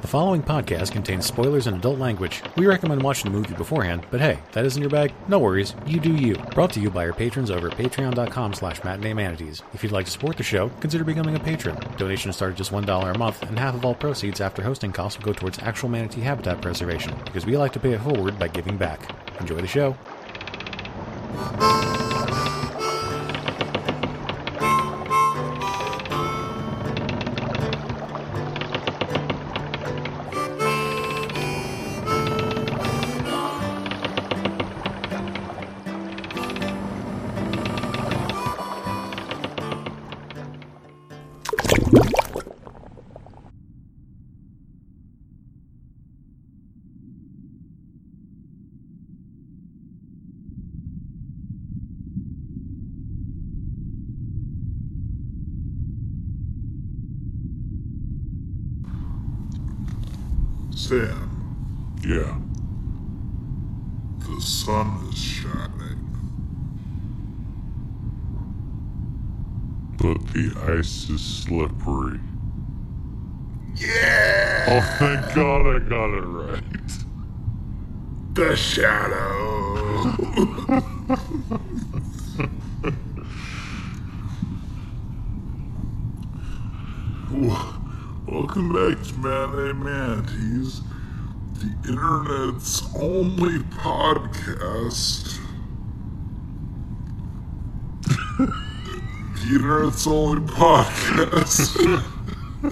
The following podcast contains spoilers and adult language. We recommend watching the movie beforehand, but hey, that isn't your bag? No worries, you do you. Brought to you by our patrons over at patreon.com slash matineemanatees. If you'd like to support the show, consider becoming a patron. Donations start at just $1 a month, and half of all proceeds after hosting costs will go towards actual manatee habitat preservation, because we like to pay it forward by giving back. Enjoy the show. Sun is shining. But the ice is slippery. Yeah! Oh, thank God I got it right. The shadow! Welcome back to Matinee Manatees, the internet's only podcast. the internet's only podcast. I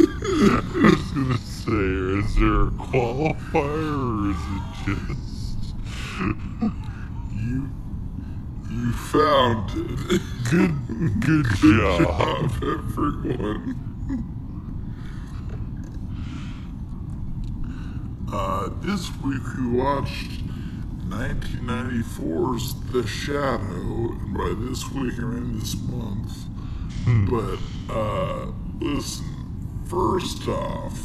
was gonna say, is there a qualifier or is it just you, you found it. good? Good job. of everyone. Uh, this week we watched 1994's The Shadow, and by this week I mean this month. But, uh, listen, first off,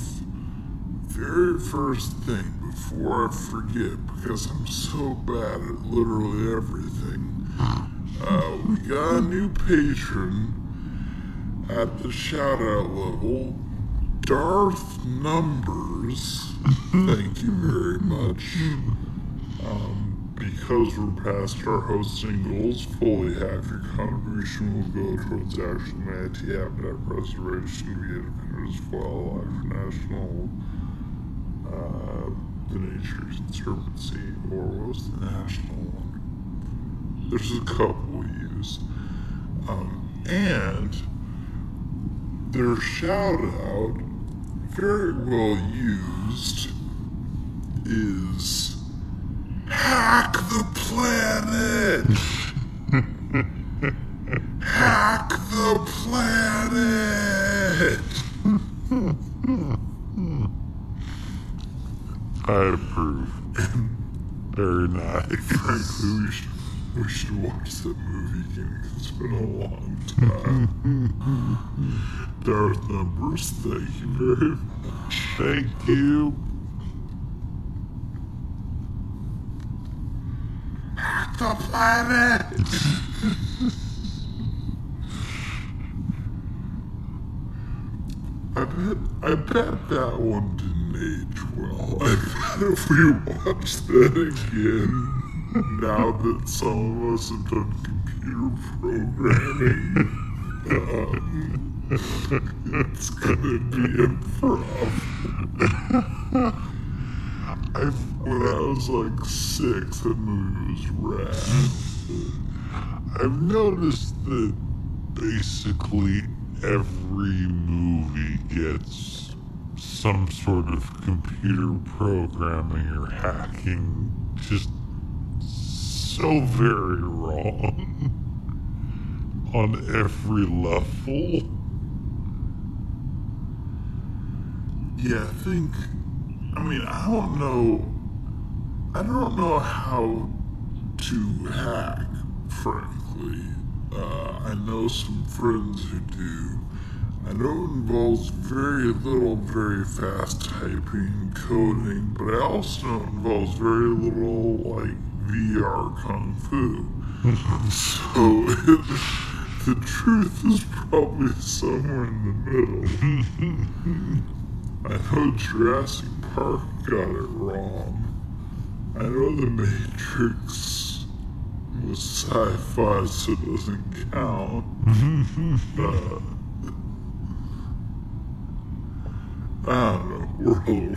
very first thing before I forget, because I'm so bad at literally everything, uh, we got a new patron at the shout out level. Darth Numbers. Thank you very much. Um, because we're past our hosting goals, fully half your contribution will go towards actual manatee habitat preservation via Defenders Wildlife National, uh, the Nature Conservancy, or was the national one? There's a couple we use. Um, and their shout out, very well used, is Hack the Planet! Hack the Planet! I approve. Very nice. Frankly, we should, we should watch that movie again 'cause it's been a long time. Darth Numbers, thank you very much. Thank you. Hack the Planet! I bet, I bet that one didn't age well. I bet if we watch that again, now that some of us have done computer programming, um, it's gonna be improv. I, when I was like six, that movie was rad. I've noticed that basically every movie gets some sort of computer programming or hacking just so very wrong on every level. Yeah, I think. I mean, I don't know. I don't know how to hack, frankly. Uh, I know some friends who do. I know it involves very little, very fast typing coding, but I also it involves very little, like, VR Kung Fu. so, the truth is probably somewhere in the middle. I know Jurassic Park got it wrong. I know The Matrix was sci-fi, so it doesn't count. uh, I don't know. All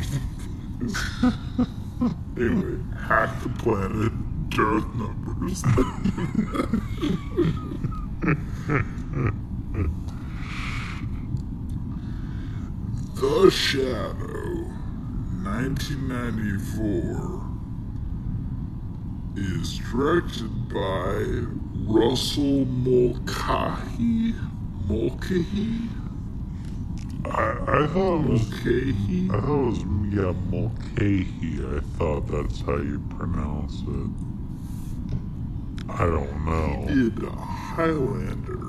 Anyway, hack the planet, Darth numbers. the Shadow, 1994, is directed by Russell Mulcahy. Mulcahy? I, I thought it was. Mulcahy? I thought it was yeah Mulcahy. I thought that's how you pronounce it. I don't know. He Did Highlander,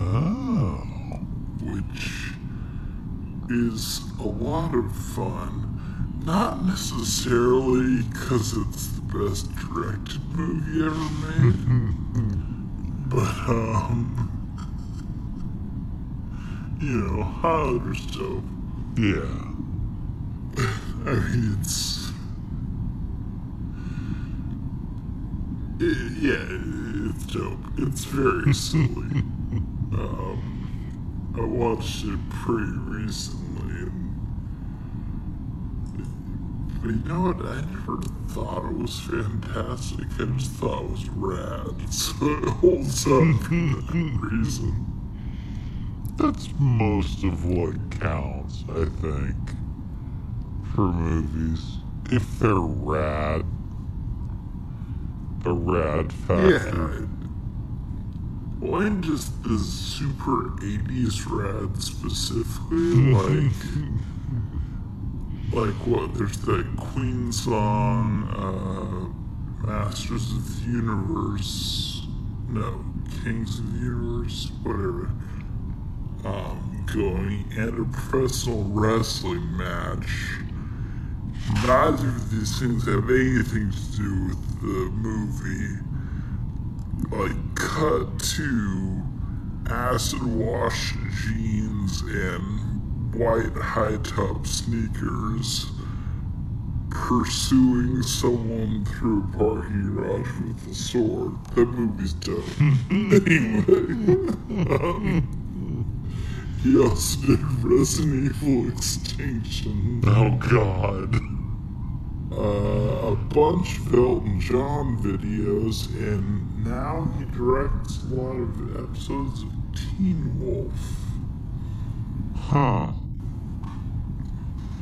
Oh. which is a lot of fun. Not necessarily because it's the best directed movie ever made, but um, you know, Highlander's dope. Yeah. I mean, it's. i- yeah, it's dope. It's very silly. um, I watched it pretty recently, and. But you know what? I never thought it was fantastic. I just thought it was rad. So it holds up for that reason. That's most of what counts, I think, for movies. If they're rad, the rad factor. Yeah. Well, and just the super 80s rad specifically, like, like what? There's that Queen song, uh, Masters of the Universe, no, Kings of the Universe, whatever. Um, going and a professional wrestling match. Neither of these things have anything to do with the movie like cut to acid wash jeans and white high top sneakers pursuing someone through a parking garage with a sword. That movie's dope. anyway, um, he also did Resident Evil Extinction Oh God. Uh, a bunch of Elton John videos, and now he directs a lot of episodes of Teen Wolf, Huh.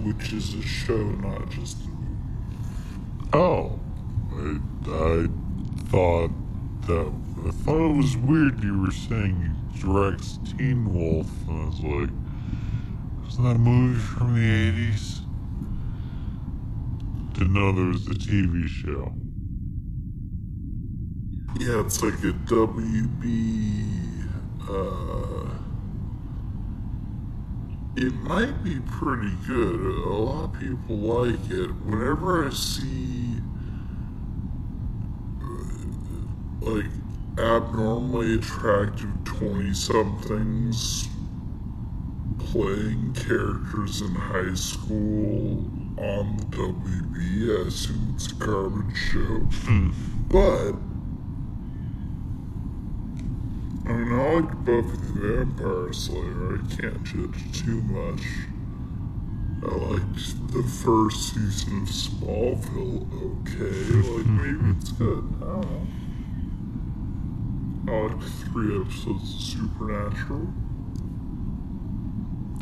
which is a show, not just a movie. Oh. I, I thought that. I thought it was weird you were saying he directs Teen Wolf, and I was like, isn't that a movie from the 80s? There was a TV show. Yeah, it's like a WB. Uh, it might be pretty good. A lot of people like it. Whenever I see uh, like abnormally attractive 20 somethings playing characters in high school on the WB, I assume it's a garbage show. Hmm. But I mean, I like Buffy the Vampire Slayer. I can't judge too much. I liked the first season of Smallville. Okay, like maybe it's good. I don't know. I liked three episodes of Supernatural.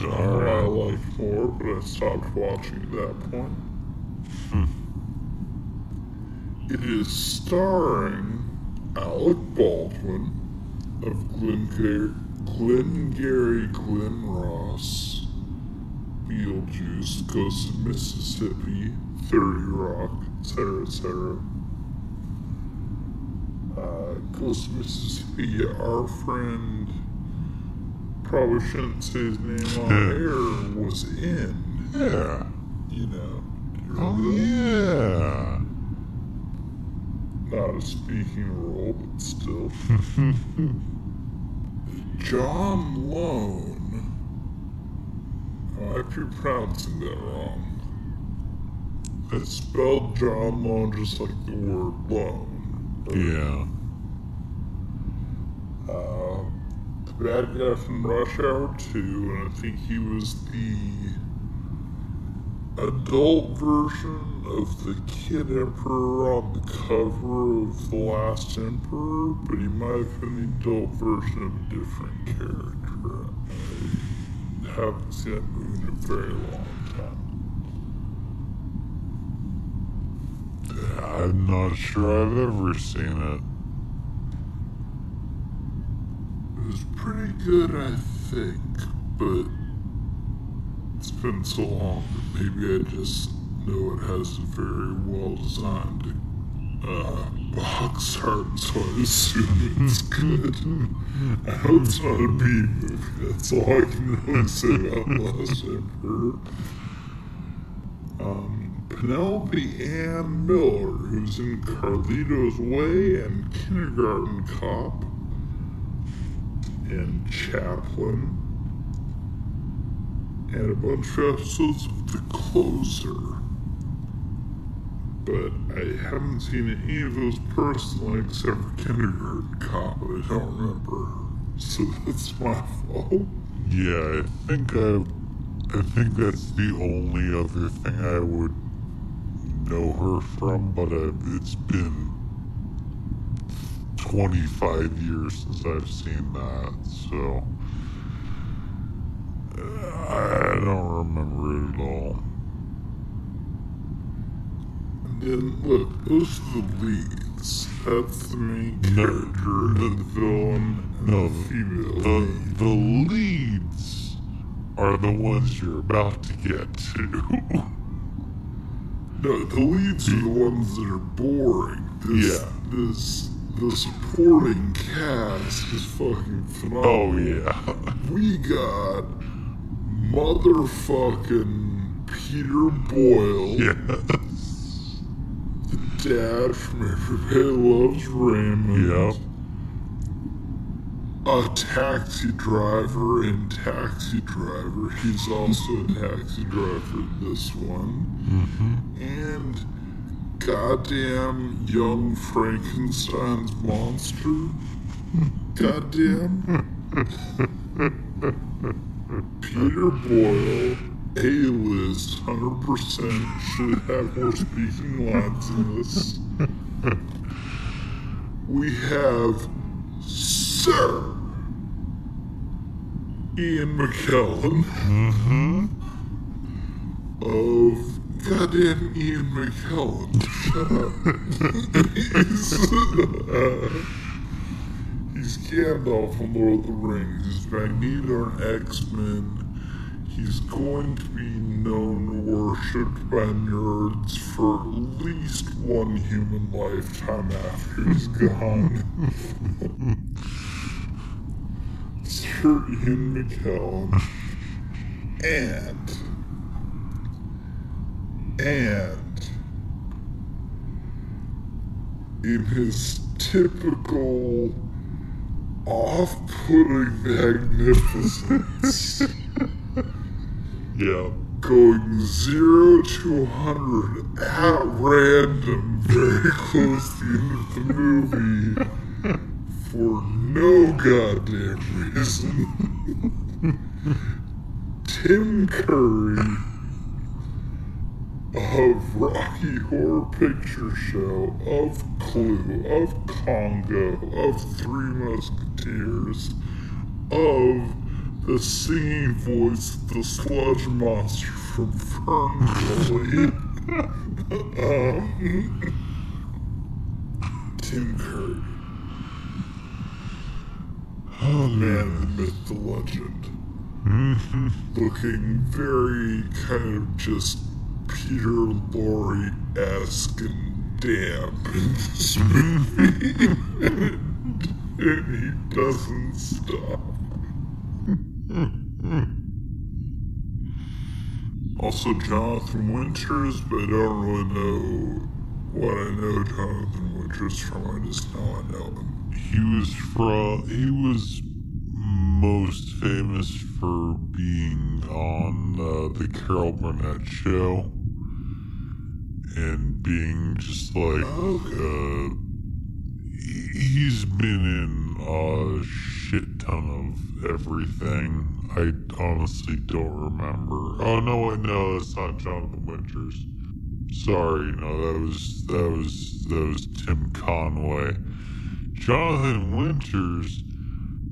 I liked more, but I stopped watching at that point. It is starring Alec Baldwin of Glengarry, Glengarry Glen Ross, Beetlejuice, Ghost of Mississippi, 30 Rock, etc., etc. Uh, Ghost of Mississippi, our friend, probably shouldn't say his name on air, was in, Yeah. you know. Oh, yeah. not a speaking role, but still. John Lone. I might be pronouncing that wrong. I spelled John Lone just like the word lone. Yeah. Uh, the bad guy from Rush Hour 2, and I think he was the adult version of the Kid Emperor on the cover of The Last Emperor, but he might have been the adult version of a different character. I haven't seen that movie in a very long time. I'm not sure I've ever seen it. It was pretty good, I think, but it's been so long that maybe I just know it has a very well designed uh, box art, so I assume it's good. I hope it's not a B movie. That's all I can really say about Last Emperor. Um, Penelope Ann Miller, who's in Carlito's Way and Kindergarten Cop and Chaplin, and a bunch of episodes of The Closer. But I haven't seen any of those personally except for Kindergarten Cop, I don't remember. So that's my fault. Yeah, I think I, I think that's the only other thing I would know her from, but uh, it's been 25 years since I've seen that, so I don't remember it at all. And then, look, those are the leads. That's the main No, character and the villain and No, the female the lead. the leads are the ones you're about to get to. No, the leads are the ones that are boring. This, Yeah. This the supporting cast is fucking phenomenal. oh yeah, We got motherfucking Peter Boyle, yes, dad from Everybody Loves Raymond. yep, A taxi driver in Taxi Driver. He's also a taxi driver in this one. Mm-hmm. And goddamn young Frankenstein's monster. Goddamn. Peter Boyle, A-list, 100% should have more speaking lines in this. We have Sir Ian McKellen mm-hmm. of goddamn Ian McKellen. Shut up. he's, he's Gandalf on Lord of the Rings. He's Magneto on X-Men. He's going to be known and worshipped by nerds for at least one human lifetime after he's gone. Sir Ian McKellen. And. And. In his typical off putting magnificence. yeah, going zero to 100 at random very close to the end of the movie for no goddamn reason. Tim Curry of Rocky Horror Picture Show, of Clue, of Congo, of Three Musketeers, of the singing voice of the sludge monster from Ferngully. um, Tim Curry. Oh man, the myth, the legend. Looking very kind of just Peter esque and damp in this and he doesn't stop. Also, Jonathan Winters, but I don't really know what I know Jonathan Winters from. I just know I know him. he was from he was most famous for being on uh, the Carol Burnett show and being just like uh, he- he's been in a shit ton of everything. I honestly don't remember. Oh no, wait, no, that's not Jonathan Winters. Sorry, no, that was that was that was Tim Conway. Jonathan Winters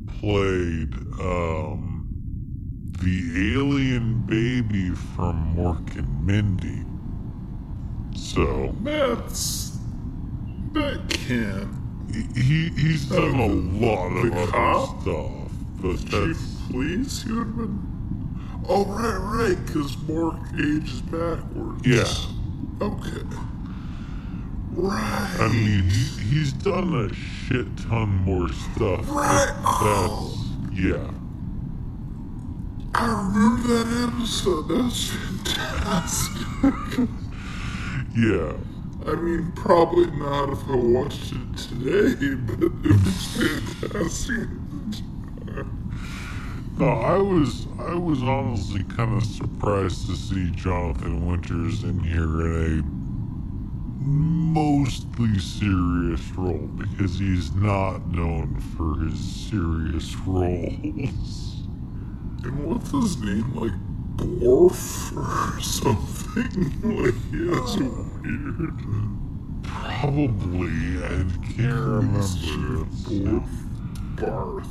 played um, the alien baby from Mork and Mindy. So That's that can't. he he- he's done a lot of The other cop? stuff, but Chief that's would have been. Oh right, right, because Mork ages backwards. yeah. Okay. Right. I mean, he- he's done a shit ton more stuff. Right. That's yeah. I remember that episode. That's fantastic. Yeah. I mean, probably not if I watched it today, but it was fantastic. No, I was I was honestly kind of surprised to see Jonathan Winters in here in a mostly serious role because he's not known for his serious roles. And what's his name? Like Borf or something? Like has weird. Probably, I can't remember. Borf. Barth.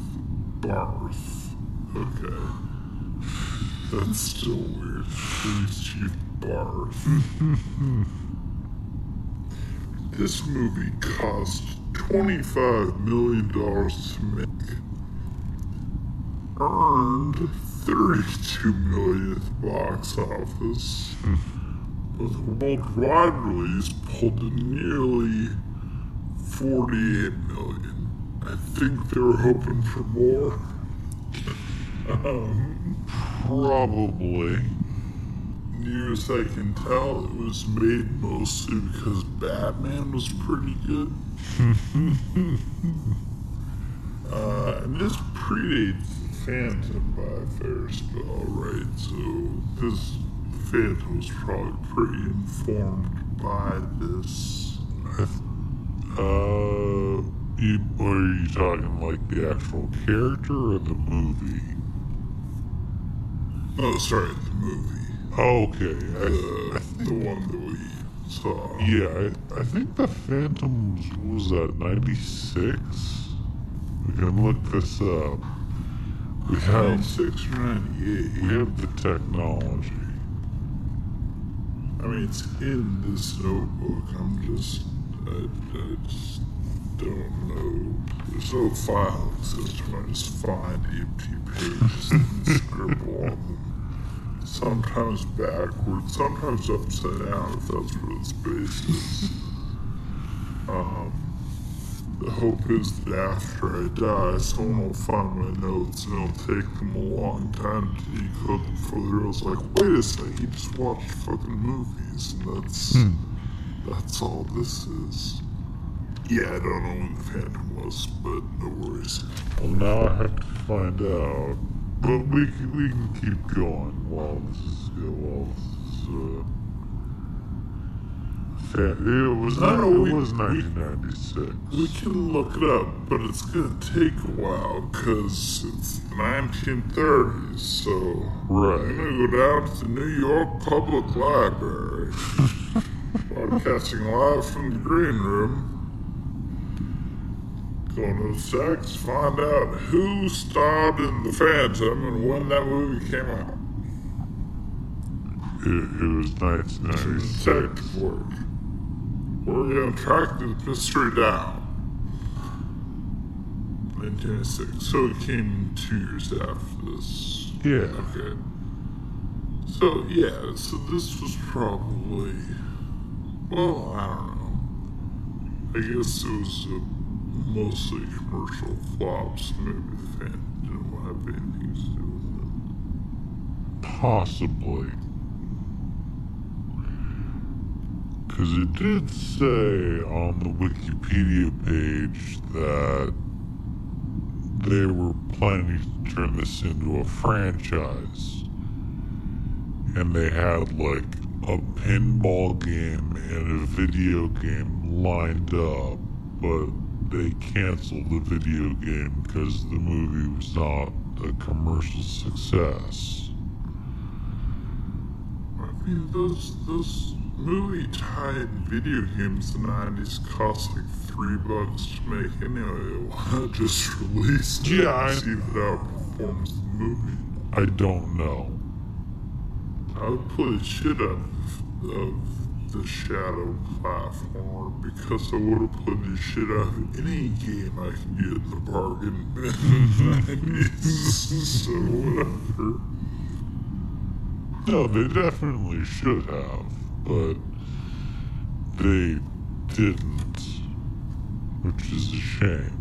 Barth. Okay. That's still weird. Chief Barth. this movie cost $25 million to make. Earned 32 million at the box office. But the worldwide release pulled in nearly 48 million. I think they were hoping for more. Probably. Near as I can tell, it was made mostly because Batman was pretty good. uh, and this predates Phantom by a fair spell, right? So this Phantom was probably pretty informed by this. I th- uh, you, are you talking like the actual character or the movie? Oh, sorry, the movie. Okay, I, Uh, the one that we saw. yeah, I, I think the Phantom was, was at 96. We can look this up. We have 96 or 98. we have the technology. I mean, it's in this notebook. I'm just, I, I just don't know. There's no filing system. I just find empty pages and scribble on them. Sometimes backwards, sometimes upside down, if that's what it's based is. Um, the hope is that after I die, someone will find my notes and it'll take them a long time to decode them before they're realize, like, wait a second, you just watched fucking movies, and that's that's all this is. Yeah, I don't know when the Phantom was, but no worries. Well, now I have to find out. But we can, we can keep going while this is while this is. Uh, it was No, no, it was 1996. We can look it up, but it's gonna take a while because it's the 1930s. So I'm Right. gonna go down to the New York Public Library, broadcasting live from the green room. Going to the sex, find out who starred in the Phantom and when that movie came out. It, it was 1996. Detective work. We're gonna track this mystery down. 1996. So it came two years after this. Yeah. Okay. So yeah, so this was probably well, I don't know. I guess it was a mostly commercial flop, so maybe the fan didn't have anything to do with it. Possibly. Because it did say on the Wikipedia page that they were planning to turn this into a franchise. And they had like a pinball game and a video game lined up, but they canceled the video game because the movie was not a commercial success. I mean, those those movie tie-in video games in the '90s cost like three bucks to make anyway. Why just release it Yeah, I- and see if it outperforms the movie? I don't know. I would play the shit out of, of the Shadow platformer because I would have played the shit out of any game I can get in the bargain bin. so whatever. No, they definitely should have, but they didn't, which is a shame.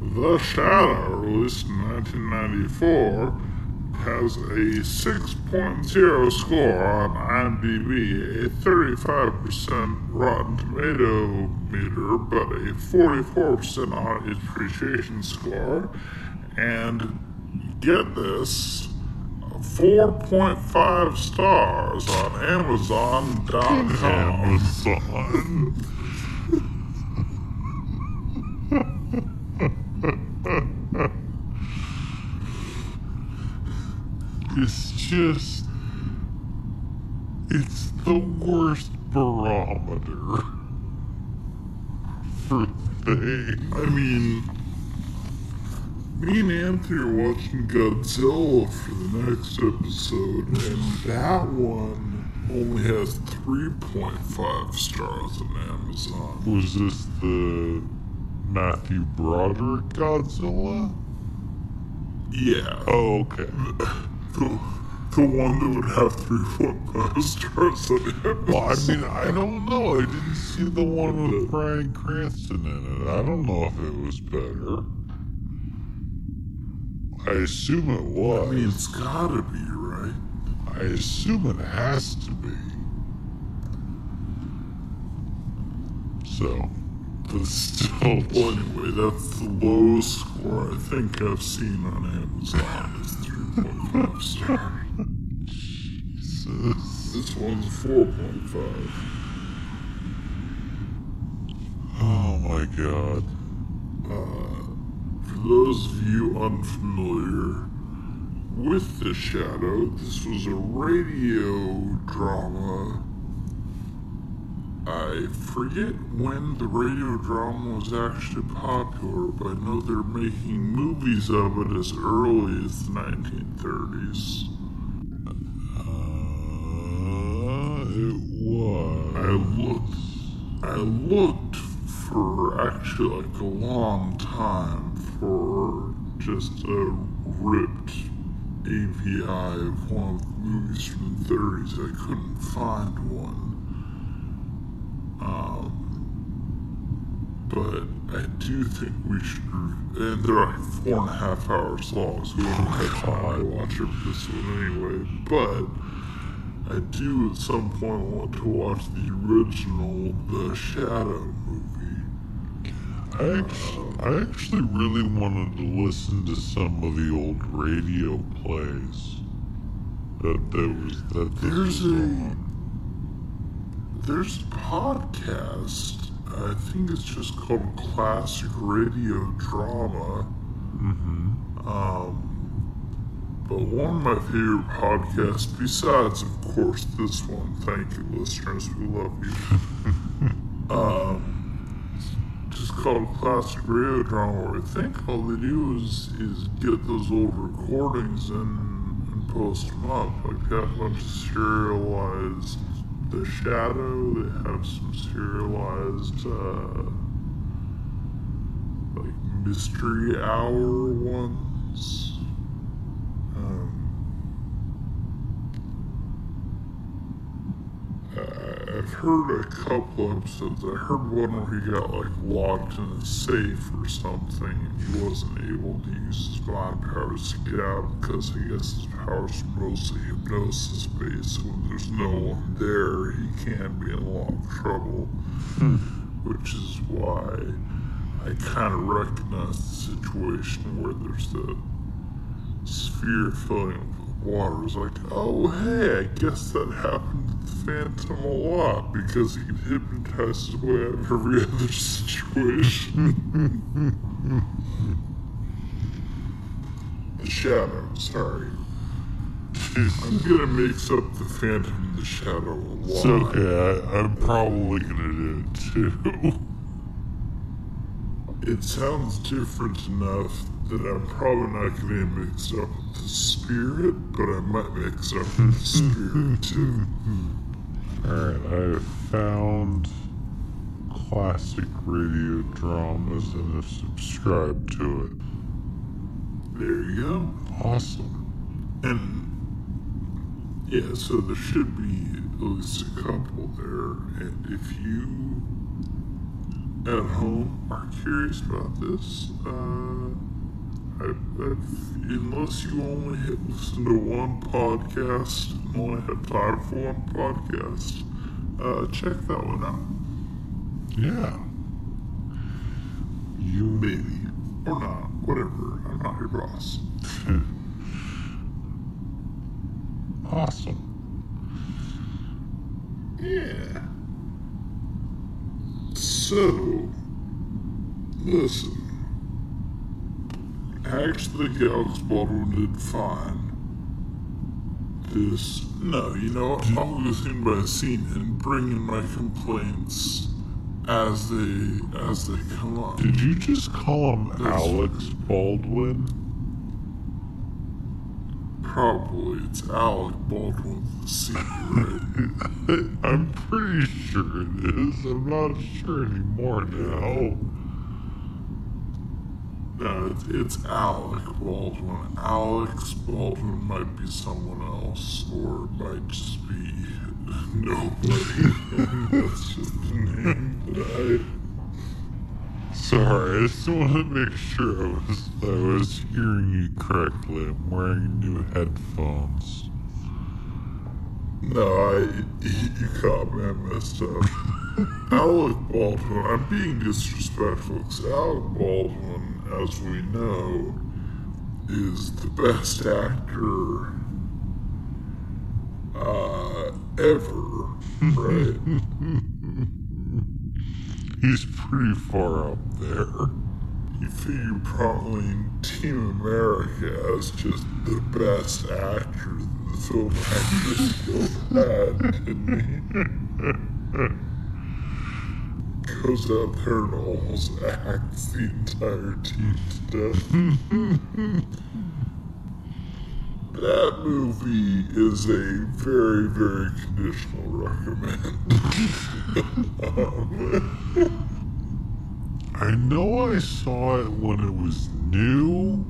The Shadow, released in 1994, has a 6.0 score on IMDb, a 35% Rotten Tomato meter, but a 44% audience appreciation score, and get this, 4.5 stars on Amazon.com. Amazon. it's just. It's the worst barometer for things. I mean, me and Anthony are watching Godzilla for the next episode, and that one only has 3.5 stars on Amazon. Was this the Matthew Broderick Godzilla? Yeah, Oh, okay. the, the one that would have 3.5 stars on Amazon. Well, I mean, I don't know. I didn't see the one with Bryan Cranston in it. I don't know if it was better. I assume it was. I mean, it's gotta be, right? I assume it has to be. So, but still, Well, anyway, that's the lowest score I think I've seen on Amazon is 3.5 stars. Jesus. This one's 4.5. Oh my god. For those of you unfamiliar with The Shadow, this was a radio drama. I forget when the radio drama was actually popular, but I know they're making movies of it as early as the 1930s. Uh, it was. I looked, I looked for actually like a long time for just a ripped AVI of one of the movies from the 30s. I couldn't find one. Um, but I do think we should, and they're like four and a half hours long, so we don't have time to watch this one anyway. But I do at some point want to watch the original The Shadow. I actually, I actually really wanted to listen to some of the old radio plays that there was that There's was a on. there's a podcast. I think it's just called Classic Radio Drama. Mm-hmm. Um, but one of my favorite podcasts, besides of course this one, thank you listeners, we love you. um, called Classic Radio Drama, I think all they do is is get those old recordings and, and post them up. Like they have a bunch of serialized The Shadow. They have some serialized uh, like mystery hour ones. Um, I- I've heard a couple episodes. I heard one where he got like locked in a safe or something, and he wasn't able to use his mind powers to get out because I guess his powers are mostly hypnosis based. So when there's no one there, he can be in a lot of trouble. Hmm. Which is why I kind of recognize the situation where there's the sphere filling water. It's like, oh, hey, I guess that happened to the Phantom a lot because he can hypnotize his way out of every other situation. the Shadow, sorry. I'm gonna mix up the Phantom and the Shadow a lot. It's okay. I, I'm probably gonna do it too. It sounds different enough that I'm probably not going to mix up with the spirit, but I might mix up with the spirit too. Alright, I have found classic radio dramas and have subscribed to it. There you go. Awesome. And yeah, so there should be at least a couple there. And if you at home are curious about this, uh, I, I've, unless you only listen to one podcast and only have time for one podcast, uh, check that one out. Yeah. You Maybe. Or not. Whatever. I'm not your boss. awesome. Yeah. So, listen. Actually, Alex Baldwin did fine. This, no, you know what? I'll go scene by scene and bring in my complaints as they as they come up. Did you just call him Alex Baldwin? Probably it's Alec Baldwin the senior, right? I'm pretty sure it is. I'm not sure anymore now. No, it's, it's Alec Baldwin. Alex Baldwin might be someone else, or it might just be nobody. That's just the name that Sorry, I just want to make sure I was I was hearing you correctly. I'm wearing new headphones. No, I. You caught me. I messed up. Alec Baldwin. I'm being disrespectful because Alec Baldwin, as we know, is the best actor uh, ever, right? He's pretty far up there. You figure probably in Team America as just the best actor the film actress still had, didn't he? There and almost acts the entire team to death. that movie is a very, very conditional recommend. I know I saw it when it was new.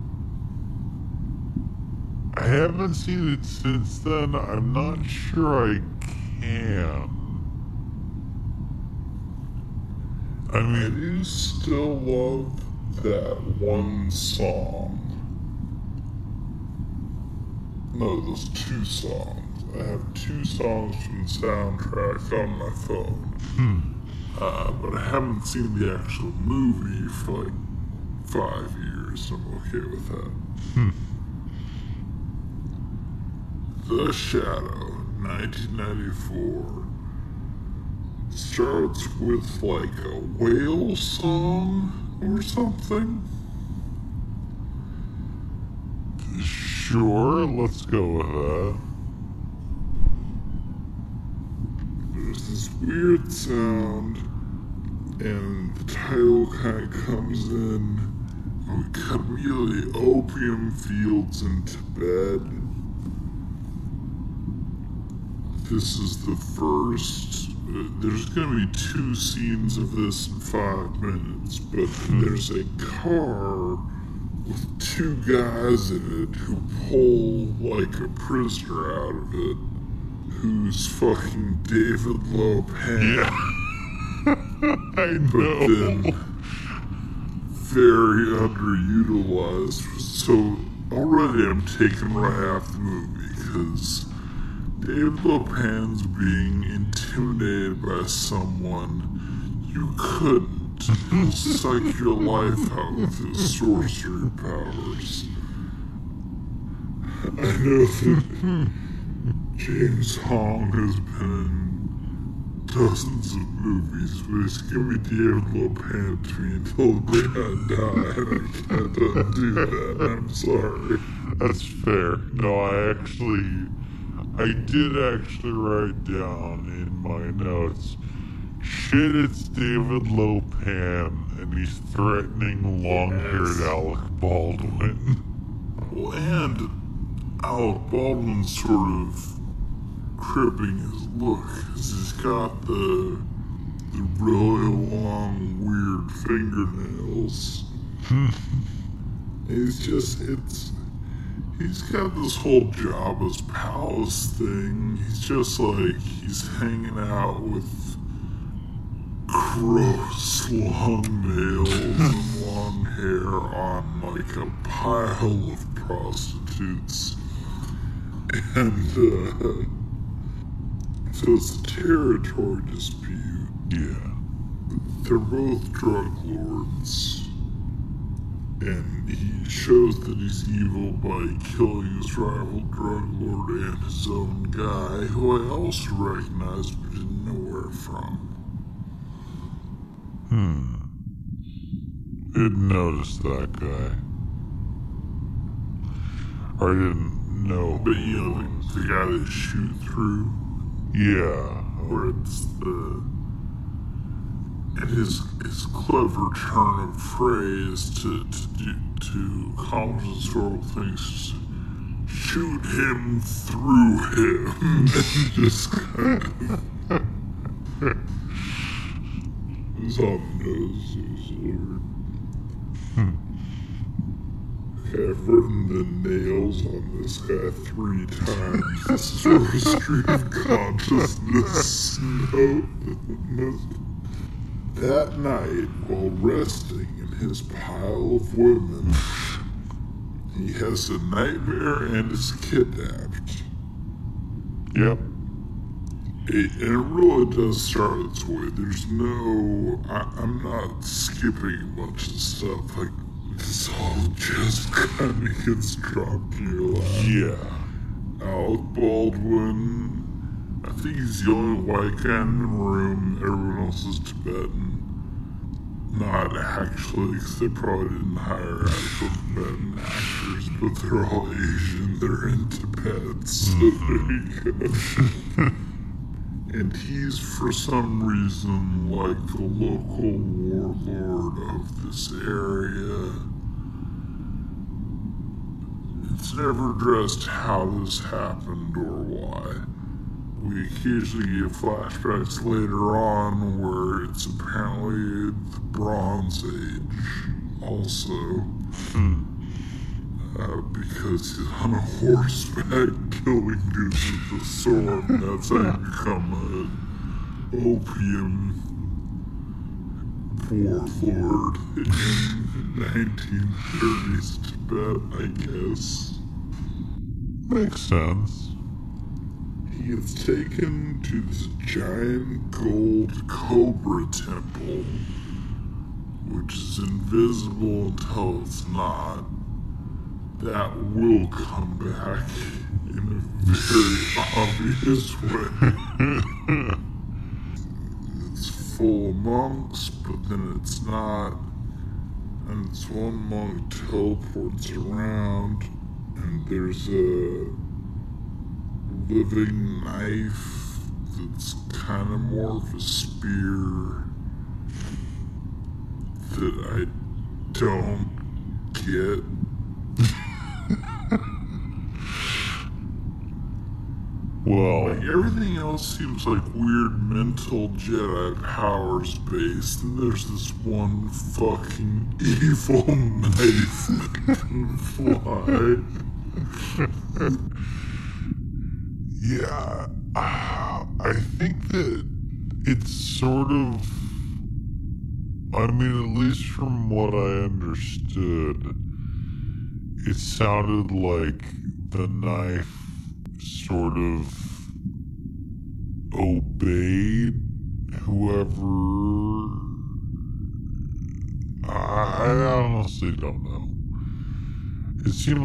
I haven't seen it since then. I'm not sure I can. I I mean, do still love that one song. No, those two songs. I have two songs from the soundtrack on my phone. Hmm. Uh, but I haven't seen the actual movie for like five years. I'm okay with that. Hmm. The Shadow, 1994, starts with like a whale song or something. sure, let's go with that. There's this weird sound, and the title kind of comes in. Oh, we cut immediately opium fields in Tibet. This is the first. There's gonna be two scenes of this in five minutes, but there's a car with two guys in it who pull like a prisoner out of it who's fucking David Lo Pan. I But know. then very underutilized. So already I'm taken right off the movie because David Lo Pan's being intimidated by someone you couldn't suck your life out with his sorcery powers. I know that James Hong has been in dozens of movies, but he's gonna be Lo Pan to me until the day I die, I can't undo that. I'm sorry. That's fair. No, I actually, I did actually write down in my notes. Shit, it's David Lo Pan, and he's threatening long-haired Alec Baldwin. Well, and Alec Baldwin's sort of cribbing his look, 'cause he's got the the really long, weird fingernails. Hmm. He's just, it's, he's got this whole Jabba's palace thing. He's just like, he's hanging out with gross long nails and long hair on like a pile of prostitutes. And, uh, so it's a territory dispute. Yeah. They're both drug lords. And he shows that he's evil by killing his rival drug lord and his own guy, who I also recognized but didn't know where from. Hmm. Didn't notice that guy. I didn't know. But you know, the, the guy they shoot through, Yeah. where it's the. And his his clever turn of phrase to to do, to accomplish historical things, shoot him through him, just kind of. It's on the nose. Okay, I've written the nails on this guy three times. This is where a stream of consciousness note. That night, while resting in his pile of women, he has a nightmare and is kidnapped. Yep. It, and it really does start its way. There's no. I, I'm not skipping much of stuff. Like, this all just kind of gets dropped in your lap. Yeah. Alec Baldwin. I think he's the only white guy in the room. Everyone else is Tibetan. Not actually, they probably didn't hire actual Tibetan actors, but they're all Asian. They're in Tibet, so there you go. and he's, for some reason, like the local warlord of this area. It's never addressed how this happened or why. We occasionally get flashbacks later on where it's apparently the Bronze Age, also. Uh, because he's on a horseback killing dudes with a sword. and That's how you become an opium warlord in 1930s Tibet, I guess. Makes sense. He is taken to this giant gold cobra temple, which is invisible until it's not. That will come back in a very obvious way. it's full of monks, but then it's not. And it's one monk teleports around, and there's a living knife that's kind of more of a spear that I don't get. Well, Like everything else seems like weird mental Jedi powers based, and there's this one fucking evil knife that can fly. yeah. ah, I think that it's sort of. I mean, at least from what I understood, it sounded like the knife sort of obeyed whoever I, I honestly don't know. It seemed